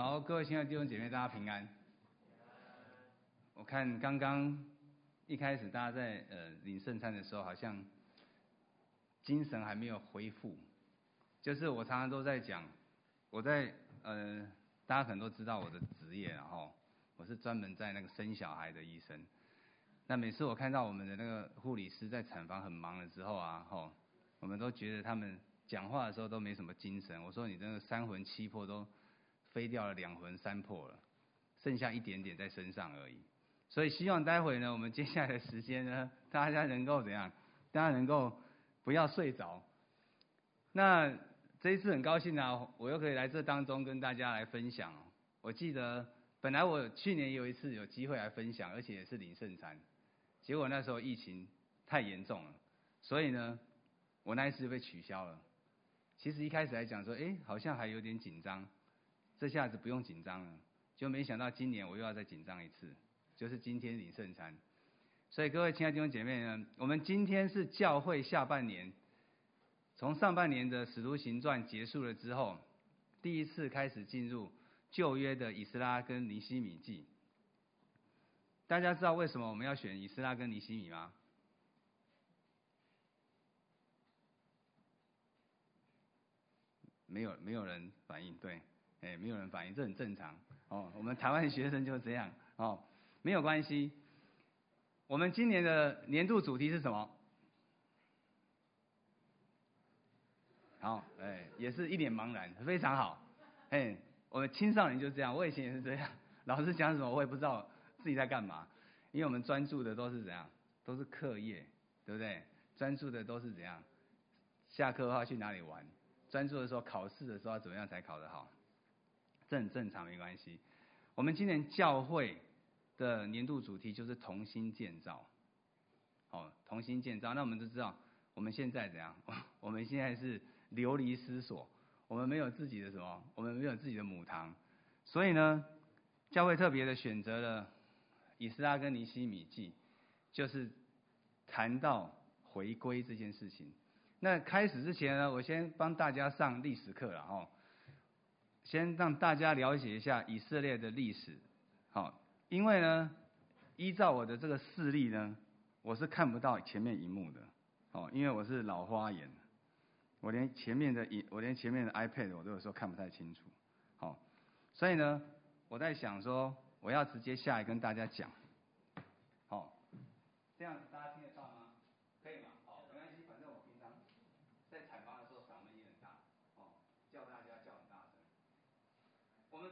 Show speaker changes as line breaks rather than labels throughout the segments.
好，各位亲爱的弟兄姐妹，大家平安。我看刚刚一开始大家在呃领圣餐的时候，好像精神还没有恢复。就是我常常都在讲，我在呃大家可能都知道我的职业，然后我是专门在那个生小孩的医生。那每次我看到我们的那个护理师在产房很忙的时候啊，吼，我们都觉得他们讲话的时候都没什么精神。我说你这个三魂七魄都。飞掉了两魂三魄了，剩下一点点在身上而已。所以希望待会呢，我们接下来的时间呢，大家能够怎样？大家能够不要睡着。那这一次很高兴啊，我又可以来这当中跟大家来分享。我记得本来我去年有一次有机会来分享，而且也是领圣餐，结果那时候疫情太严重了，所以呢，我那一次就被取消了。其实一开始来讲说，哎，好像还有点紧张。这下子不用紧张了，就没想到今年我又要再紧张一次，就是今天领圣餐。所以各位亲爱的弟兄姐妹呢，我们今天是教会下半年，从上半年的使徒行传结束了之后，第一次开始进入旧约的以斯拉跟尼希米记。大家知道为什么我们要选以斯拉跟尼希米吗？没有，没有人反应，对。哎，没有人反应，这很正常哦。我们台湾学生就是这样哦，没有关系。我们今年的年度主题是什么？好，哎，也是一脸茫然，非常好。哎，我们青少年就这样，我以前也是这样，老师讲什么我也不知道自己在干嘛，因为我们专注的都是怎样，都是课业，对不对？专注的都是怎样，下课的话去哪里玩？专注的时候考试的时候怎么样才考得好？这很正常，没关系。我们今年教会的年度主题就是同心建造。哦，同心建造。那我们都知道，我们现在怎样？我们现在是流离失所，我们没有自己的什么？我们没有自己的母堂。所以呢，教会特别的选择了以斯拉跟尼西米记，就是谈到回归这件事情。那开始之前呢，我先帮大家上历史课了哦。先让大家了解一下以色列的历史，好，因为呢，依照我的这个视力呢，我是看不到前面萤幕的，哦，因为我是老花眼，我连前面的萤，我连前面的 iPad 我都有时候看不太清楚，好，所以呢，我在想说，我要直接下来跟大家讲，好，这样大家听得到吗？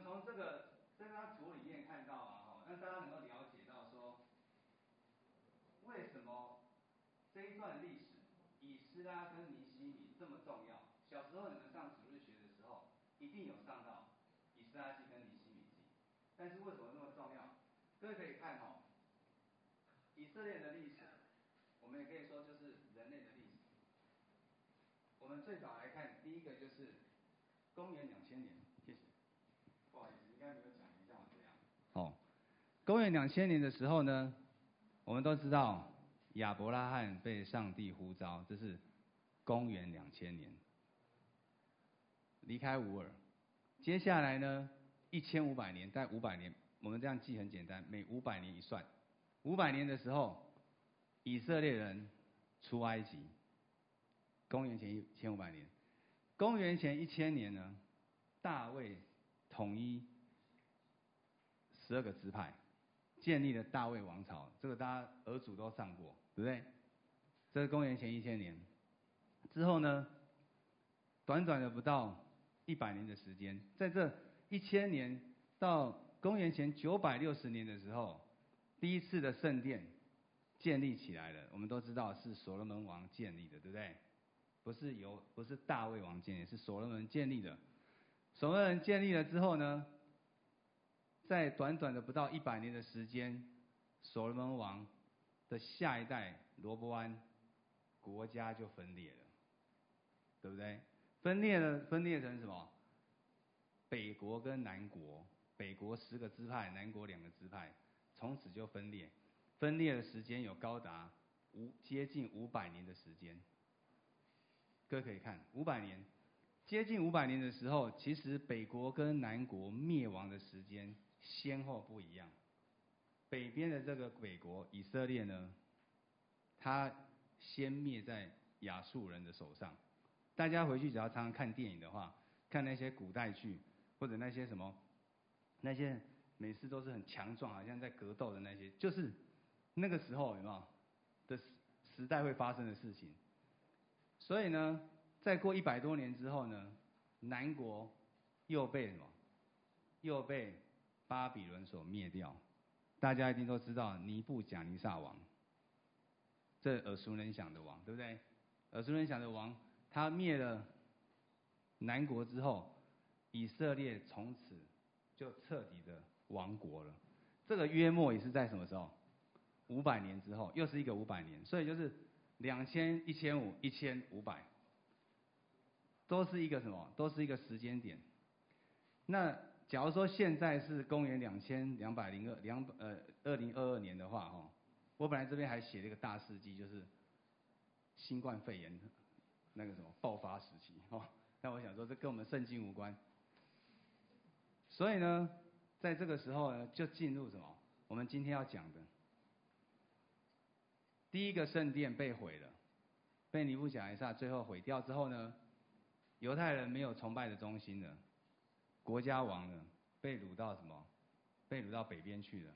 从这个在他图里面看到啊，哈，让大家能够了解到说，为什么这一段历史以斯拉跟尼希米这么重要？小时候你们上主日学的时候，一定有上到以斯拉记跟尼希米记，但是为什么那么重要？各位可以看哈，以色列的历史，我们也可以说就是人类的历史。我们最早来看第一个就是公元两千年。谢谢，不好意思，应该没有讲一下哦，公元两千年的时候呢，我们都知道亚伯拉罕被上帝呼召，这是公元两千年，离开乌尔。接下来呢，一千五百年，在五百年，我们这样记很简单，每五百年一算，五百年的时候，以色列人出埃及。公元前一千五百年，公元前一千年呢，大卫统一。十二个支派建立了大卫王朝，这个大家儿祖都上过，对不对？这是公元前一千年之后呢，短短的不到一百年的时间，在这一千年到公元前九百六十年的时候，第一次的圣殿建立起来了。我们都知道是所罗门王建立的，对不对？不是由不是大卫王建立，是所罗门建立的。所罗门建立了之后呢，在短短的不到一百年的时间，所罗门王的下一代罗波安，国家就分裂了，对不对？分裂了，分裂成什么？北国跟南国，北国十个支派，南国两个支派，从此就分裂。分裂的时间有高达五接近五百年的时间。各位可以看，五百年，接近五百年的时候，其实北国跟南国灭亡的时间先后不一样。北边的这个北国以色列呢，它先灭在亚述人的手上。大家回去只要常常看电影的话，看那些古代剧或者那些什么，那些每次都是很强壮，好像在格斗的那些，就是那个时候有没有的时时代会发生的事情。所以呢。再过一百多年之后呢，南国又被什么？又被巴比伦所灭掉。大家一定都知道尼布甲尼撒王，这耳熟能详的王，对不对？耳熟能详的王，他灭了南国之后，以色列从此就彻底的亡国了。这个约莫也是在什么时候？五百年之后，又是一个五百年，所以就是两千、一千五、一千五百。都是一个什么？都是一个时间点。那假如说现在是公元两千两百零二两呃二零二二年的话，哈，我本来这边还写了一个大事记，就是新冠肺炎那个什么爆发时期，哦，但我想说这跟我们圣经无关。所以呢，在这个时候呢，就进入什么？我们今天要讲的，第一个圣殿被毁了，被尼布甲尼撒最后毁掉之后呢？犹太人没有崇拜的中心了，国家亡了，被掳到什么？被掳到北边去了。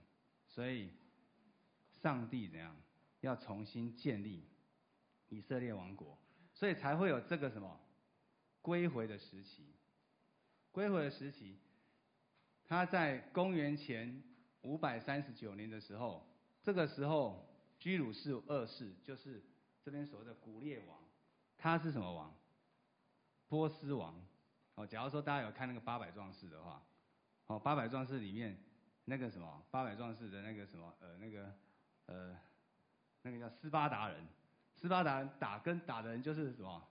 所以，上帝怎样？要重新建立以色列王国，所以才会有这个什么归回的时期。归回的时期，他在公元前五百三十九年的时候，这个时候居鲁士二世就是这边所谓的古列王，他是什么王？波斯王，哦，假如说大家有看那个八百壮士的话，哦，八百壮士里面那个什么，八百壮士的那个什么，呃，那个，呃，那个叫斯巴达人，斯巴达人打跟打的人就是什么，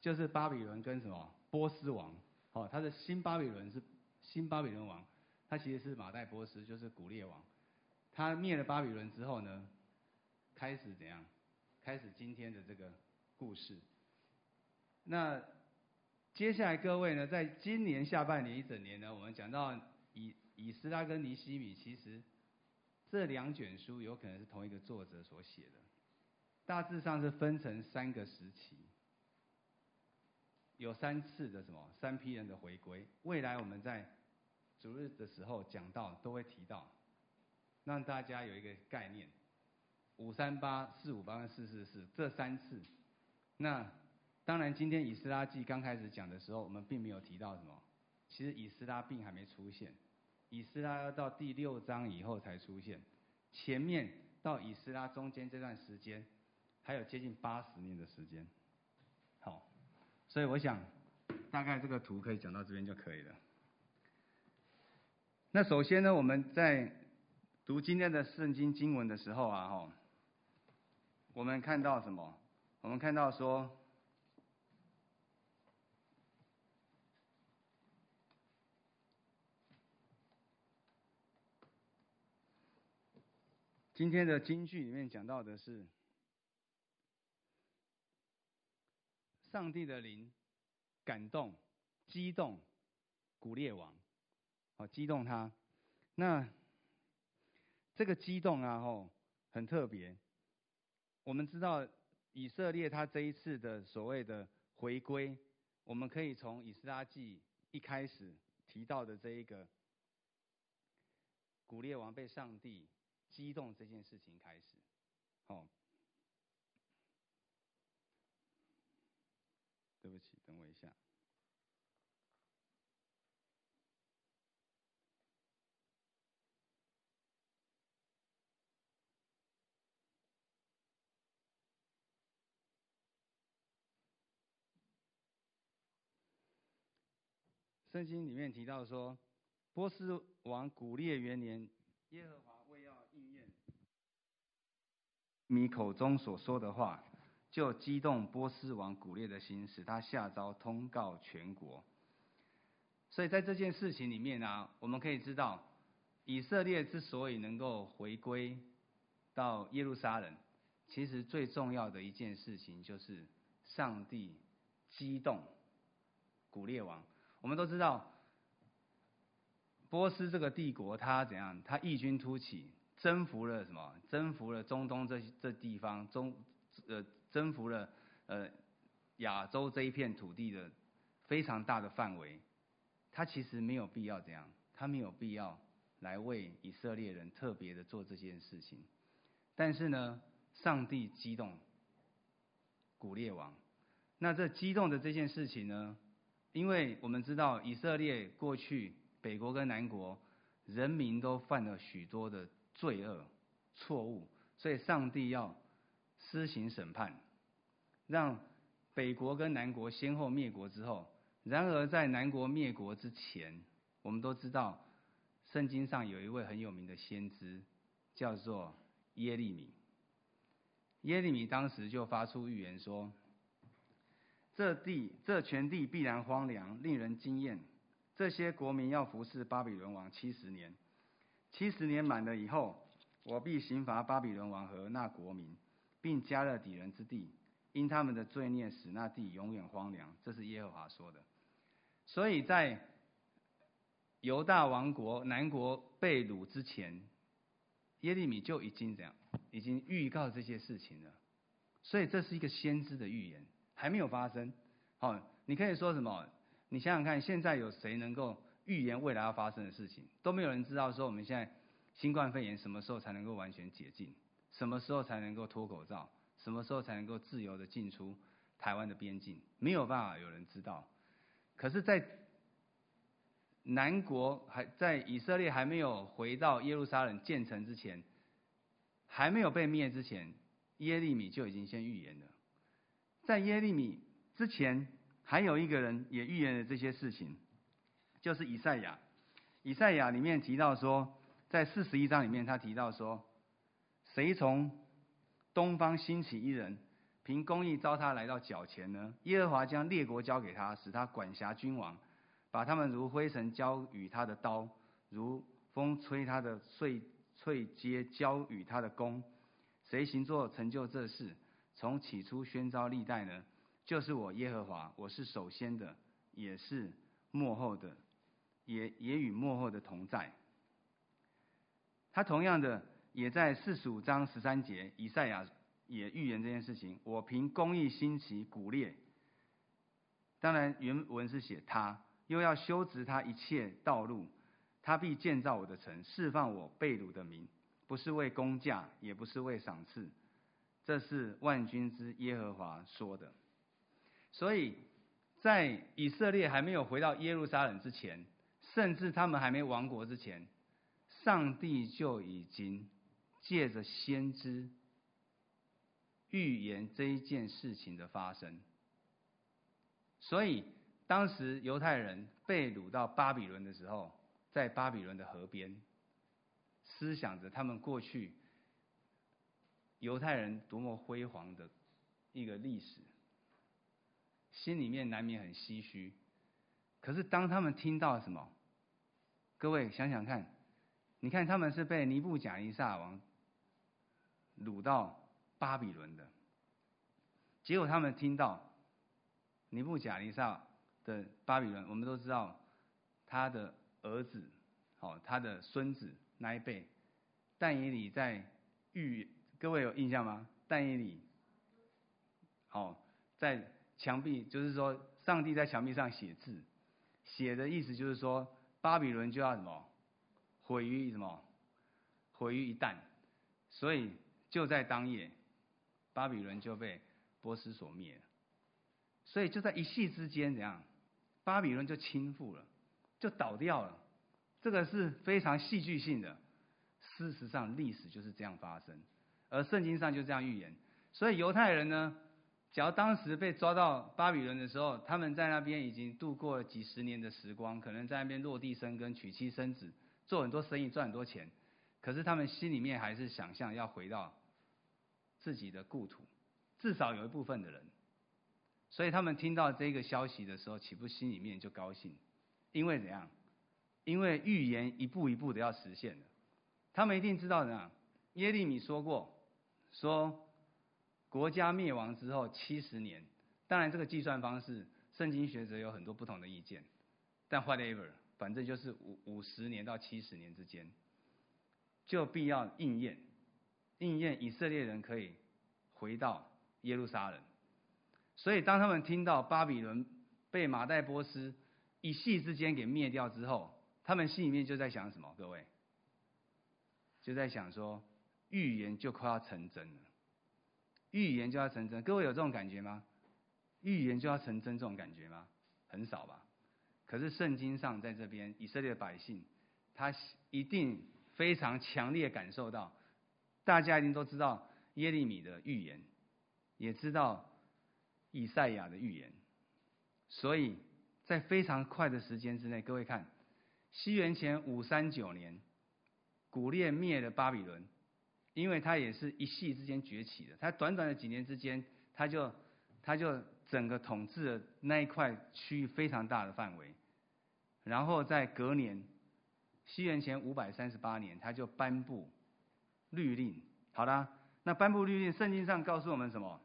就是巴比伦跟什么？波斯王，哦，他的新巴比伦是新巴比伦王，他其实是马代波斯，就是古列王，他灭了巴比伦之后呢，开始怎样？开始今天的这个故事，那。接下来各位呢，在今年下半年一整年呢，我们讲到以以斯拉跟尼希米，其实这两卷书有可能是同一个作者所写的，大致上是分成三个时期，有三次的什么三批人的回归。未来我们在主日的时候讲到都会提到，让大家有一个概念：五三八、四五八四四四这三次，那。当然，今天以斯拉记刚开始讲的时候，我们并没有提到什么。其实以斯拉并还没出现，以斯拉要到第六章以后才出现。前面到以斯拉中间这段时间，还有接近八十年的时间。好，所以我想大概这个图可以讲到这边就可以了。那首先呢，我们在读今天的圣经经文的时候啊，哈，我们看到什么？我们看到说。今天的金句里面讲到的是，上帝的灵感动、激动古列王，好激动他。那这个激动啊，吼，很特别。我们知道以色列他这一次的所谓的回归，我们可以从以斯拉记一开始提到的这一个古列王被上帝。激动这件事情开始，好，对不起，等我一下。圣经里面提到说，波斯王古列元年，耶和华。你口中所说的话，就激动波斯王古列的心，使他下诏通告全国。所以在这件事情里面呢、啊，我们可以知道，以色列之所以能够回归到耶路撒冷，其实最重要的一件事情就是上帝激动古列王。我们都知道，波斯这个帝国，它怎样？它异军突起，征服了什么？征服了中东这这地方，中呃征服了呃亚洲这一片土地的非常大的范围。他其实没有必要怎样，他没有必要来为以色列人特别的做这件事情。但是呢，上帝激动古列王。那这激动的这件事情呢，因为我们知道以色列过去北国跟南国人民都犯了许多的罪恶错误，所以上帝要施行审判，让北国跟南国先后灭国之后。然而，在南国灭国之前，我们都知道，圣经上有一位很有名的先知，叫做耶利米。耶利米当时就发出预言说：“这地，这全地必然荒凉，令人惊艳。这些国民要服侍巴比伦王七十年，七十年满了以后，我必刑罚巴比伦王和那国民，并加勒底人之地。”因他们的罪孽，使那地永远荒凉。这是耶和华说的。所以在犹大王国南国被掳之前，耶利米就已经这样，已经预告这些事情了。所以这是一个先知的预言，还没有发生。好，你可以说什么？你想想看，现在有谁能够预言未来要发生的事情？都没有人知道说我们现在新冠肺炎什么时候才能够完全解禁，什么时候才能够脱口罩。什么时候才能够自由的进出台湾的边境？没有办法有人知道。可是，在南国还在以色列还没有回到耶路撒冷建成之前，还没有被灭之前，耶利米就已经先预言了。在耶利米之前，还有一个人也预言了这些事情，就是以赛亚。以赛亚里面提到说，在四十一章里面，他提到说，谁从东方兴起一人，凭公义招他来到脚前呢？耶和华将列国交给他，使他管辖君王，把他们如灰尘交与他的刀，如风吹他的碎碎秸交与他的弓。谁行作成就这事，从起初宣召历代呢？就是我耶和华，我是首先的，也是末后的，也也与末后的同在。他同样的。也在四十五章十三节，以赛亚也预言这件事情。我凭公义兴起古列，当然原文是写他，又要修直他一切道路，他必建造我的城，释放我被掳的民，不是为工价，也不是为赏赐，这是万军之耶和华说的。所以在以色列还没有回到耶路撒冷之前，甚至他们还没亡国之前，上帝就已经。借着先知预言这一件事情的发生，所以当时犹太人被掳到巴比伦的时候，在巴比伦的河边，思想着他们过去犹太人多么辉煌的一个历史，心里面难免很唏嘘。可是当他们听到什么？各位想想看，你看他们是被尼布甲尼撒王。掳到巴比伦的，结果他们听到尼布甲尼撒的巴比伦，我们都知道他的儿子，好，他的孙子那一辈，但以理在预，各位有印象吗？但以理，好，在墙壁，就是说上帝在墙壁上写字，写的意思就是说巴比伦就要什么，毁于什么，毁于一旦，所以。就在当夜，巴比伦就被波斯所灭。所以就在一夕之间，怎样，巴比伦就倾覆了，就倒掉了。这个是非常戏剧性的。事实上，历史就是这样发生，而圣经上就这样预言。所以犹太人呢，只要当时被抓到巴比伦的时候，他们在那边已经度过了几十年的时光，可能在那边落地生根、娶妻生子、做很多生意、赚很多钱。可是他们心里面还是想象要回到。自己的故土，至少有一部分的人，所以他们听到这个消息的时候，岂不心里面就高兴？因为怎样？因为预言一步一步的要实现了。他们一定知道怎样？耶利米说过，说国家灭亡之后七十年，当然这个计算方式圣经学者有很多不同的意见，但 whatever，反正就是五五十年到七十年之间，就必要应验，应验以色列人可以回到耶路撒冷。所以当他们听到巴比伦被马代波斯一夕之间给灭掉之后，他们心里面就在想什么？各位，就在想说，预言就快要成真了，预言就要成真。各位有这种感觉吗？预言就要成真这种感觉吗？很少吧。可是圣经上在这边，以色列的百姓，他一定非常强烈感受到，大家一定都知道耶利米的预言，也知道以赛亚的预言，所以在非常快的时间之内，各位看，西元前五三九年，古列灭了巴比伦，因为他也是一夕之间崛起的，他短短的几年之间，他就他就。整个统治的那一块区域非常大的范围，然后在隔年，西元前五百三十八年，他就颁布律令。好啦，那颁布律令，圣经上告诉我们什么？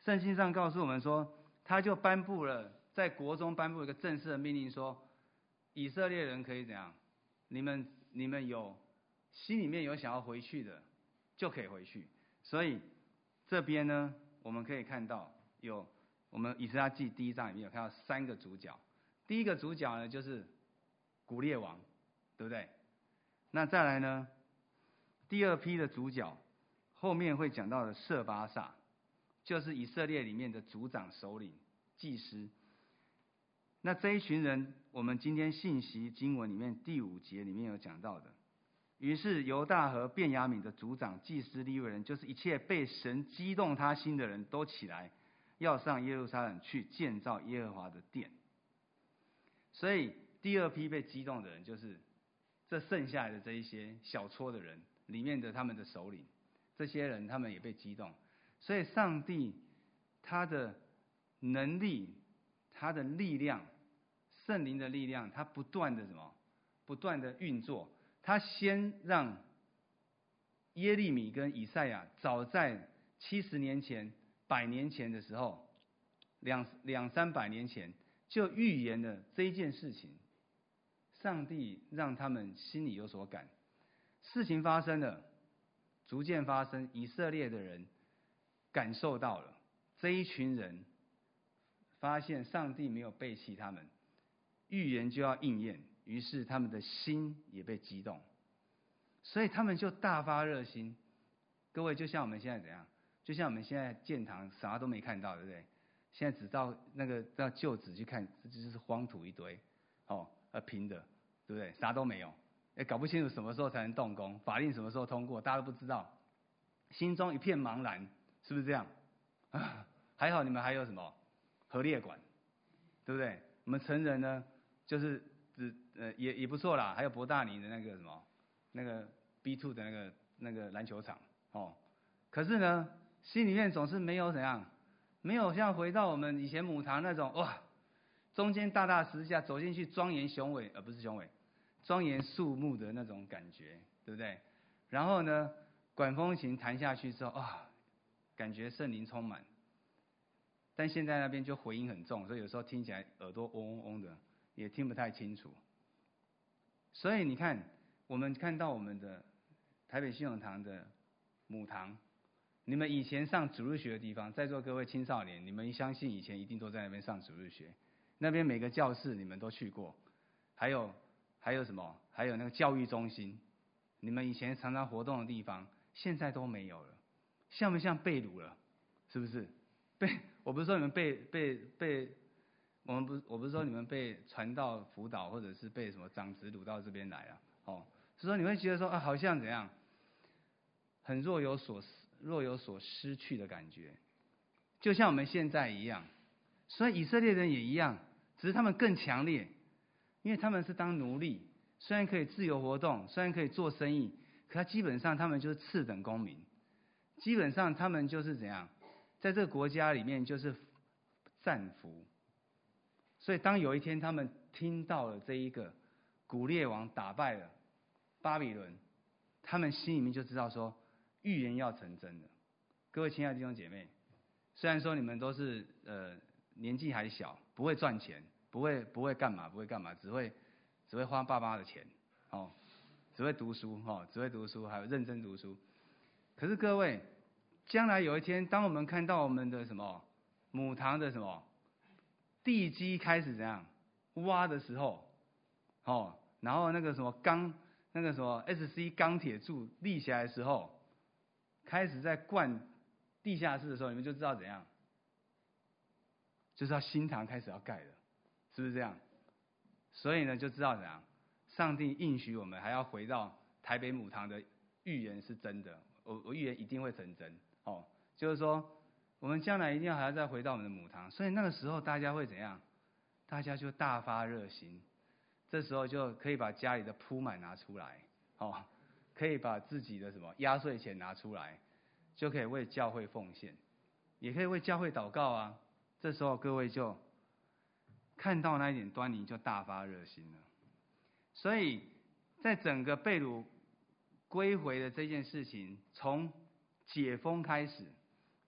圣经上告诉我们说，他就颁布了，在国中颁布一个正式的命令，说以色列人可以怎样？你们你们有心里面有想要回去的，就可以回去。所以这边呢，我们可以看到。有我们以斯拉记第一章里面有看到三个主角，第一个主角呢就是古列王，对不对？那再来呢，第二批的主角后面会讲到的设巴萨，就是以色列里面的族长、首领、祭司。那这一群人，我们今天信息经文里面第五节里面有讲到的。于是犹大和便雅悯的族长、祭司、利未人，就是一切被神激动他心的人都起来。要上耶路撒冷去建造耶和华的殿，所以第二批被激动的人，就是这剩下来的这一些小撮的人里面的他们的首领，这些人他们也被激动，所以上帝他的能力、他的力量、圣灵的力量，他不断的什么？不断的运作，他先让耶利米跟以赛亚早在七十年前。百年前的时候，两两三百年前就预言了这一件事情。上帝让他们心里有所感，事情发生了，逐渐发生。以色列的人感受到了这一群人，发现上帝没有背弃他们，预言就要应验，于是他们的心也被激动，所以他们就大发热心。各位，就像我们现在怎样？就像我们现在建堂啥都没看到，对不对？现在只到那个到旧址去看，这就是荒土一堆，哦，呃平的，对不对？啥都没有，也搞不清楚什么时候才能动工，法令什么时候通过，大家都不知道，心中一片茫然，是不是这样？啊，还好你们还有什么核列馆，对不对？我们成人呢，就是呃也也不错啦，还有博大尼的那个什么那个 B two 的那个那个篮球场，哦，可是呢。心里面总是没有怎样，没有像回到我们以前母堂那种哇，中间大大十字架走进去庄严雄伟，而不是雄伟，庄严肃穆的那种感觉，对不对？然后呢，管风琴弹下去之后啊，感觉圣灵充满。但现在那边就回音很重，所以有时候听起来耳朵嗡嗡嗡的，也听不太清楚。所以你看，我们看到我们的台北信永堂的母堂。你们以前上主日学的地方，在座各位青少年，你们相信以前一定都在那边上主日学，那边每个教室你们都去过，还有还有什么？还有那个教育中心，你们以前常常活动的地方，现在都没有了，像不像被掳了？是不是？被我不是说你们被被被，我们不我不是说你们被传道辅导，或者是被什么长子掳到这边来了，哦，是说你会觉得说啊，好像怎样，很若有所思。若有所失去的感觉，就像我们现在一样，所以以色列人也一样，只是他们更强烈，因为他们是当奴隶，虽然可以自由活动，虽然可以做生意，可他基本上他们就是次等公民，基本上他们就是怎样，在这个国家里面就是战俘。所以当有一天他们听到了这一个古列王打败了巴比伦，他们心里面就知道说。预言要成真的，各位亲爱的弟兄姐妹，虽然说你们都是呃年纪还小，不会赚钱，不会不会干嘛，不会干嘛，只会只会花爸妈的钱，哦，只会读书，哦，只会读书，还有认真读书。可是各位，将来有一天，当我们看到我们的什么母堂的什么地基开始怎样挖的时候，哦，然后那个什么钢，那个什么 SC 钢铁柱立起来的时候，开始在灌地下室的时候，你们就知道怎样。就是要新堂开始要盖了，是不是这样？所以呢，就知道怎样，上帝应许我们还要回到台北母堂的预言是真的，我我预言一定会成真哦。就是说，我们将来一定要还要再回到我们的母堂，所以那个时候大家会怎样？大家就大发热心，这时候就可以把家里的铺满拿出来，哦，可以把自己的什么压岁钱拿出来，就可以为教会奉献，也可以为教会祷告啊。这时候各位就看到那一点端倪，就大发热心了。所以在整个被掳归回的这件事情，从解封开始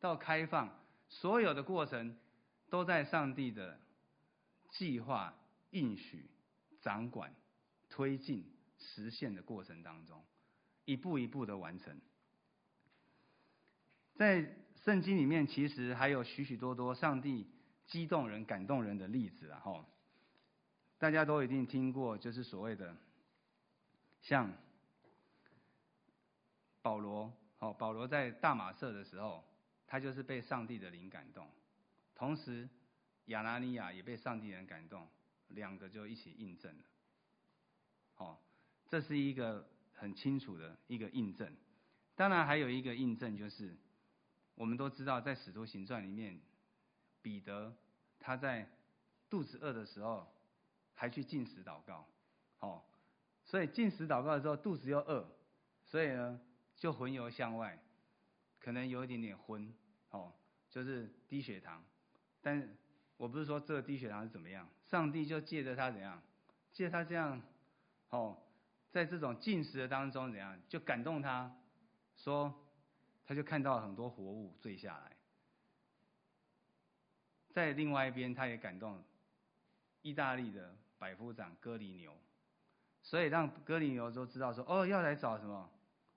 到开放，所有的过程都在上帝的计划、应许、掌管、推进、实现的过程当中，一步一步的完成。在圣经里面其实还有许许多多上帝激动人、感动人的例子啊！哈，大家都一定听过，就是所谓的像保罗，哦，保罗在大马色的时候，他就是被上帝的灵感动，同时亚拿尼亚也被上帝人感动，两个就一起印证了。哦，这是一个很清楚的一个印证。当然还有一个印证就是。我们都知道，在《使徒行传》里面，彼得他在肚子饿的时候，还去进食祷告，哦，所以进食祷告的时候肚子又饿，所以呢就魂游向外，可能有一点点昏，哦，就是低血糖，但我不是说这个低血糖是怎么样，上帝就借着他怎样，借他这样，哦，在这种进食的当中怎样，就感动他说。他就看到很多活物坠下来，在另外一边，他也感动意大利的百夫长哥里牛，所以让哥里牛都知道说，哦，要来找什么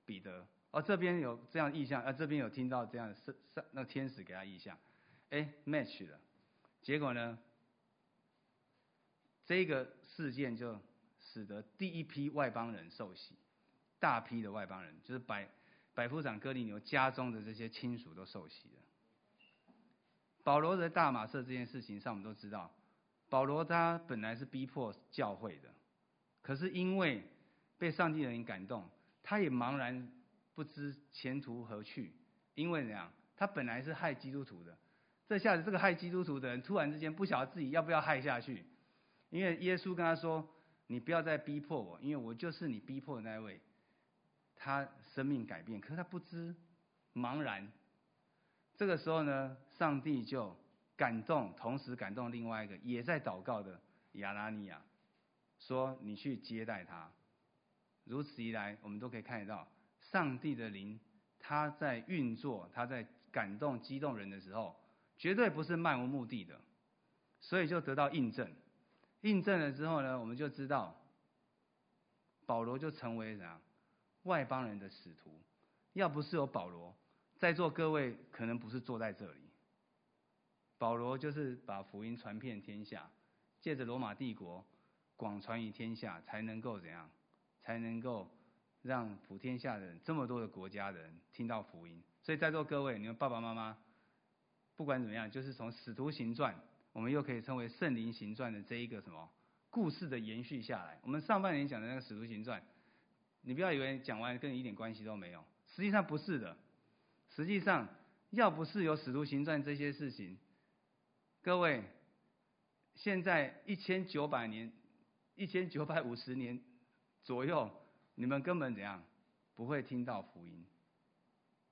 彼得，哦，这边有这样意象，啊，这边有听到这样的上那天使给他意象，哎，match 了，结果呢，这个事件就使得第一批外邦人受洗，大批的外邦人就是百。百夫长哥尼流家中的这些亲属都受洗了。保罗在大马色这件事情上，我们都知道，保罗他本来是逼迫教会的，可是因为被上帝的人感动，他也茫然不知前途何去。因为怎样？他本来是害基督徒的，这下子这个害基督徒的人突然之间不晓得自己要不要害下去，因为耶稣跟他说：“你不要再逼迫我，因为我就是你逼迫的那位。”他生命改变，可是他不知茫然。这个时候呢，上帝就感动，同时感动另外一个也在祷告的亚拿尼亚，说：“你去接待他。”如此一来，我们都可以看得到，上帝的灵他在运作，他在感动、激动人的时候，绝对不是漫无目的的。所以就得到印证。印证了之后呢，我们就知道保罗就成为怎样？外邦人的使徒，要不是有保罗，在座各位可能不是坐在这里。保罗就是把福音传遍天下，借着罗马帝国广传于天下，才能够怎样？才能够让普天下人这么多的国家人听到福音。所以在座各位，你们爸爸妈妈，不管怎么样，就是从使徒行传，我们又可以称为圣灵行传的这一个什么故事的延续下来。我们上半年讲的那个使徒行传。你不要以为讲完跟你一点关系都没有，实际上不是的。实际上，要不是有使徒行传这些事情，各位，现在一千九百年、一千九百五十年左右，你们根本怎样不会听到福音？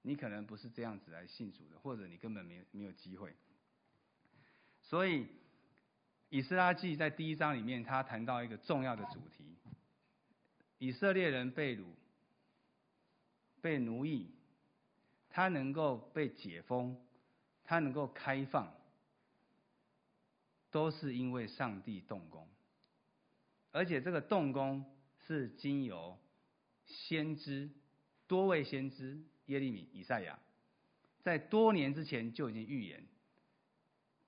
你可能不是这样子来信主的，或者你根本没有没有机会。所以，以斯拉记在第一章里面，他谈到一个重要的主题。以色列人被掳、被奴役，他能够被解封，他能够开放，都是因为上帝动工，而且这个动工是经由先知多位先知耶利米、以赛亚，在多年之前就已经预言，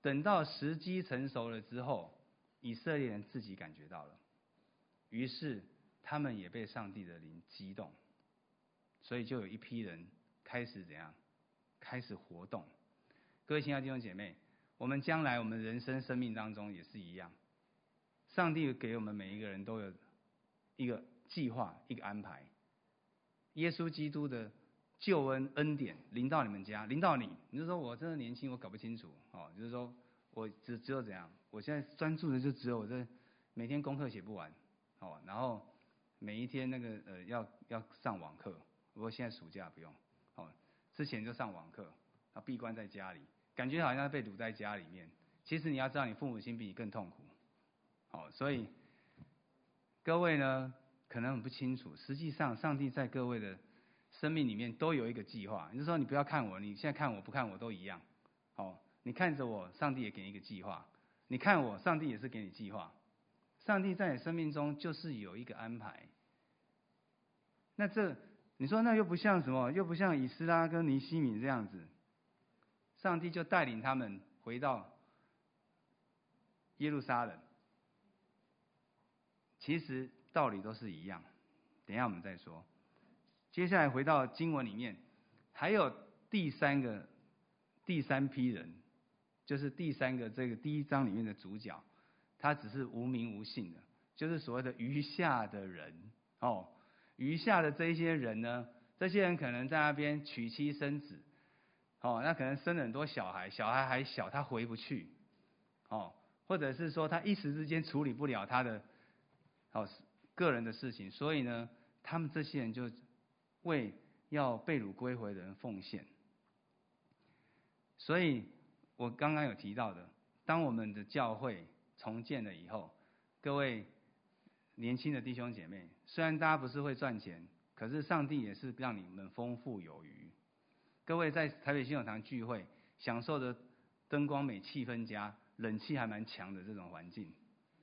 等到时机成熟了之后，以色列人自己感觉到了，于是他们也被上帝的灵激动，所以就有一批人开始怎样，开始活动。各位亲爱的弟兄姐妹。我们将来，我们人生生命当中也是一样。上帝给我们每一个人都有一个计划，一个安排。耶稣基督的救恩恩典临到你们家，临到你，你就说我真的年轻，我搞不清楚哦。就是说我只只有怎样，我现在专注的就只有我这每天功课写不完哦，然后每一天那个呃要要上网课，不过现在暑假不用哦，之前就上网课，然后闭关在家里。感觉好像被堵在家里面，其实你要知道，你父母亲比你更痛苦。好，所以各位呢，可能很不清楚，实际上上帝在各位的生命里面都有一个计划。你就说你不要看我，你现在看我不看我都一样。好，你看着我，上帝也给你一个计划；你看我，上帝也是给你计划。上帝在你生命中就是有一个安排。那这你说那又不像什么，又不像以斯拉跟尼希米这样子。上帝就带领他们回到耶路撒冷。其实道理都是一样，等一下我们再说。接下来回到经文里面，还有第三个、第三批人，就是第三个这个第一章里面的主角，他只是无名无姓的，就是所谓的余下的人哦。余下的这些人呢，这些人可能在那边娶妻生子。哦，那可能生了很多小孩，小孩还小，他回不去，哦，或者是说他一时之间处理不了他的，哦，个人的事情，所以呢，他们这些人就为要被掳归回的人奉献。所以我刚刚有提到的，当我们的教会重建了以后，各位年轻的弟兄姐妹，虽然大家不是会赚钱，可是上帝也是让你们丰富有余。各位在台北新友堂聚会，享受的灯光美、气氛佳、冷气还蛮强的这种环境，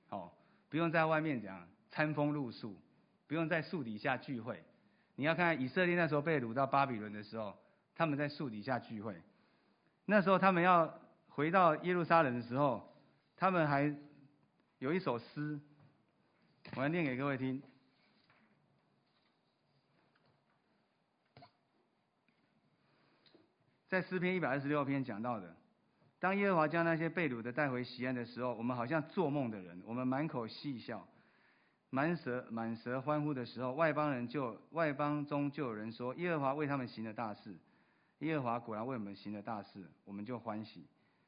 哦，不用在外面讲餐风露宿，不用在树底下聚会。你要看以色列那时候被掳到巴比伦的时候，他们在树底下聚会。那时候他们要回到耶路撒冷的时候，他们还有一首诗，我要念给各位听。在诗篇一百二十六篇讲到的，当耶和华将那些被掳的带回西安的时候，我们好像做梦的人，我们满口戏笑，满舌满舌欢呼的时候，外邦人就外邦中就有人说：耶和华为他们行了大事，耶和华果然为我们行了大事，我们就欢喜。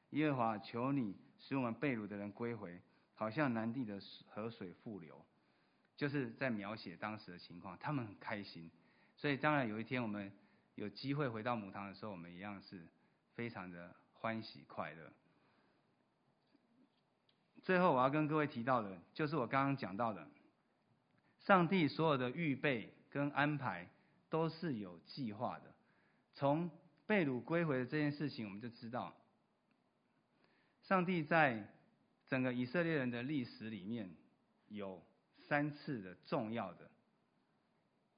耶和华求你使我们被掳的人归回，好像南地的河水复流，就是在描写当时的情况，他们很开心。所以当然有一天我们。有机会回到母堂的时候，我们一样是非常的欢喜快乐。最后我要跟各位提到的，就是我刚刚讲到的，上帝所有的预备跟安排都是有计划的。从被掳归回的这件事情，我们就知道，上帝在整个以色列人的历史里面，有三次的重要的，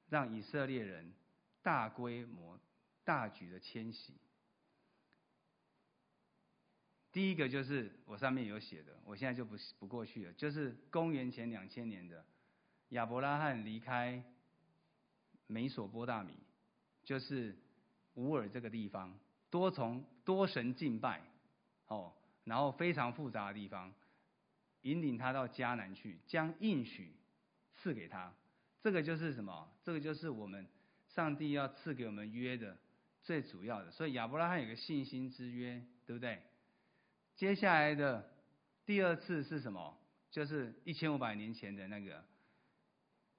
让以色列人。大规模、大举的迁徙。第一个就是我上面有写的，我现在就不不过去了。就是公元前两千年的亚伯拉罕离开美索波大米，就是乌尔这个地方，多重多神敬拜，哦，然后非常复杂的地方，引领他到迦南去，将应许赐给他。这个就是什么？这个就是我们。上帝要赐给我们约的最主要的，所以亚伯拉罕有个信心之约，对不对？接下来的第二次是什么？就是一千五百年前的那个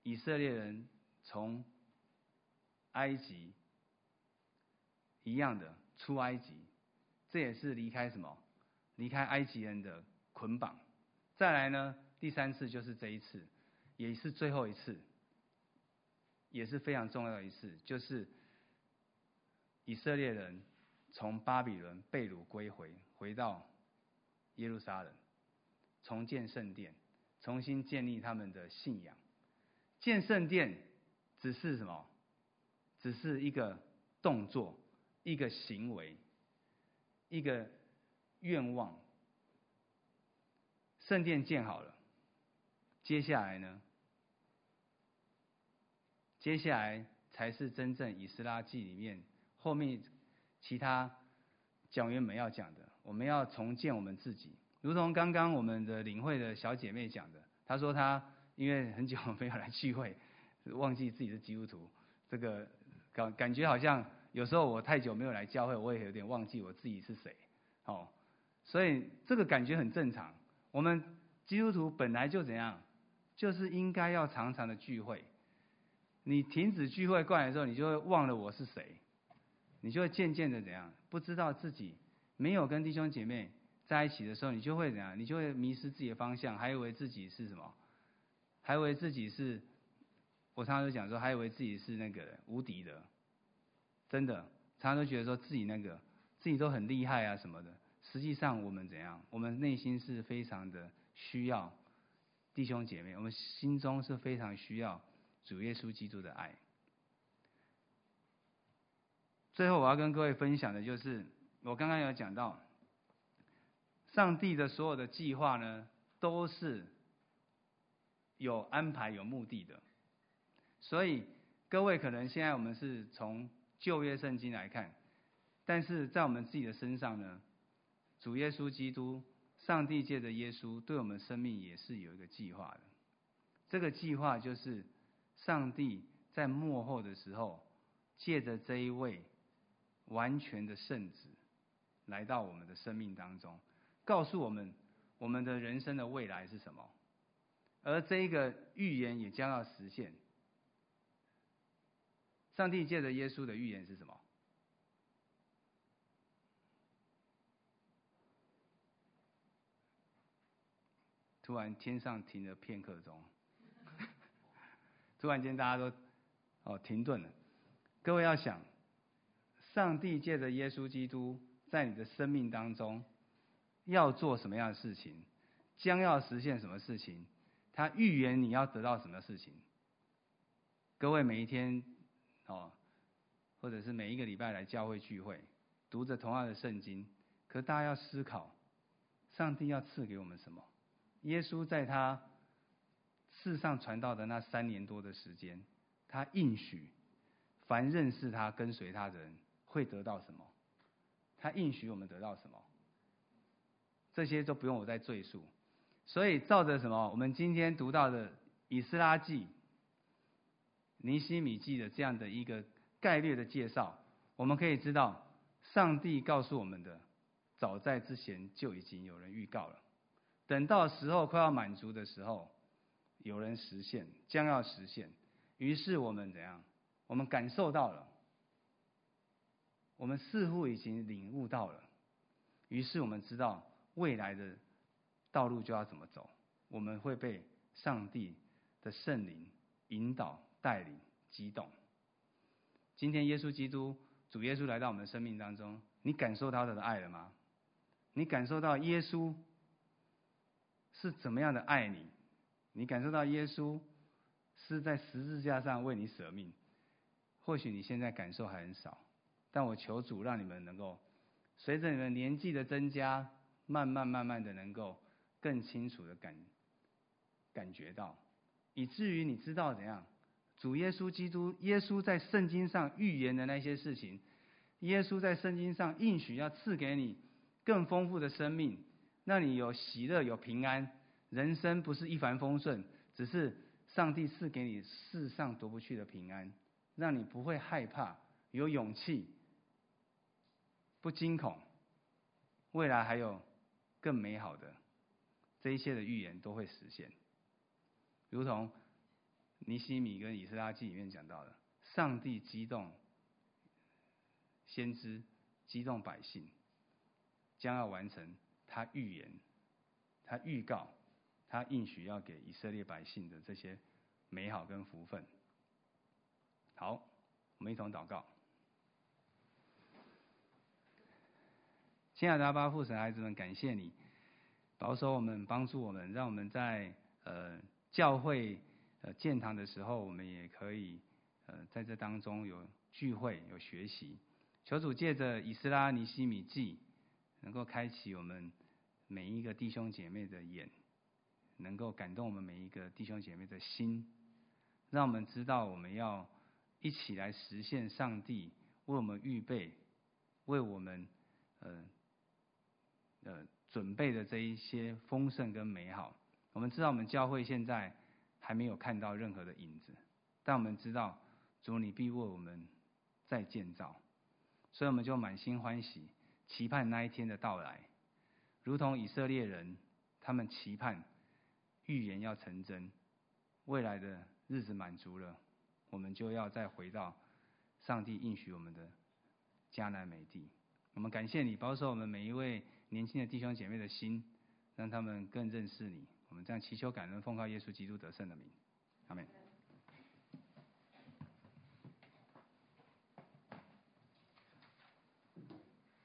以色列人从埃及一样的出埃及，这也是离开什么？离开埃及人的捆绑。再来呢，第三次就是这一次，也是最后一次。也是非常重要的一次，就是以色列人从巴比伦被掳归回，回到耶路撒冷。重建圣殿，重新建立他们的信仰。建圣殿只是什么？只是一个动作，一个行为，一个愿望。圣殿建好了，接下来呢？接下来才是真正以斯拉记里面后面其他讲员们要讲的。我们要重建我们自己，如同刚刚我们的领会的小姐妹讲的，她说她因为很久没有来聚会，忘记自己是基督徒。这个感感觉好像有时候我太久没有来教会，我也有点忘记我自己是谁。哦，所以这个感觉很正常。我们基督徒本来就怎样，就是应该要常常的聚会。你停止聚会过来的时候，你就会忘了我是谁，你就会渐渐的怎样，不知道自己没有跟弟兄姐妹在一起的时候，你就会怎样，你就会迷失自己的方向，还以为自己是什么，还以为自己是，我常常都讲说，还以为自己是那个无敌的，真的，常常都觉得说自己那个自己都很厉害啊什么的。实际上，我们怎样？我们内心是非常的需要弟兄姐妹，我们心中是非常需要主耶稣基督的爱。最后，我要跟各位分享的就是，我刚刚有讲到，上帝的所有的计划呢，都是有安排、有目的的。所以，各位可能现在我们是从旧约圣经来看，但是在我们自己的身上呢，主耶稣基督，上帝借着耶稣对我们生命也是有一个计划的。这个计划就是上帝在幕后的时候，借着这一位完全的圣子来到我们的生命当中，告诉我们我们的人生的未来是什么。而这一个预言也将要实现。上帝借着耶稣的预言是什么？突然天上停了片刻钟，突然间大家都哦停顿了。各位要想，上帝借着耶稣基督在你的生命当中要做什么样的事情，将要实现什么事情，他预言你要得到什么事情。各位每一天哦，或者是每一个礼拜来教会聚会，读着同样的圣经，可大家要思考，上帝要赐给我们什么？耶稣在他世上传道的那三年多的时间，他应许凡认识他、跟随他的人会得到什么？他应许我们得到什么？这些都不用我再赘述。所以照着什么？我们今天读到的以斯拉记、尼希米记的这样的一个概略的介绍，我们可以知道，上帝告诉我们的，早在之前就已经有人预告了。等到时候快要满足的时候，有人实现，将要实现。于是我们怎样？我们感受到了，我们似乎已经领悟到了。于是我们知道未来的道路就要怎么走。我们会被上帝的圣灵引导、带领、激动。今天耶稣基督，主耶稣来到我们生命当中，你感受到他的爱了吗？你感受到耶稣？是怎么样的爱你？你感受到耶稣是在十字架上为你舍命。或许你现在感受还很少，但我求主让你们能够随着你们年纪的增加，慢慢慢慢的能够更清楚的感感觉到，以至于你知道怎样，主耶稣基督，耶稣在圣经上预言的那些事情，耶稣在圣经上应许要赐给你更丰富的生命。让你有喜乐，有平安，人生不是一帆风顺，只是上帝赐给你世上夺不去的平安，让你不会害怕，有勇气，不惊恐，未来还有更美好的，这一切的预言都会实现，如同尼希米跟以斯拉记里面讲到的，上帝激动先知，激动百姓，将要完成。他预言，他预告，他应许要给以色列百姓的这些美好跟福分。好，我们一同祷告。亲爱的阿爸父神，孩子们，感谢你，保守我们，帮助我们，让我们在呃教会呃建堂的时候，我们也可以呃在这当中有聚会、有学习。求主借着以斯拉、尼西米记，能够开启我们每一个弟兄姐妹的眼，能够感动我们每一个弟兄姐妹的心，让我们知道我们要一起来实现上帝为我们预备、为我们呃呃。准备的这一些丰盛跟美好，我们知道我们教会现在还没有看到任何的影子，但我们知道主你必为我们再建造，所以我们就满心欢喜，期盼那一天的到来，如同以色列人他们期盼预言要成真，未来的日子满足了，我们就要再回到上帝应许我们的迦南美地。我们感谢你保守我们每一位。年轻的弟兄姐妹的心，让他们更认识你。我们这样祈求感恩，奉靠耶稣基督得胜的名，阿门。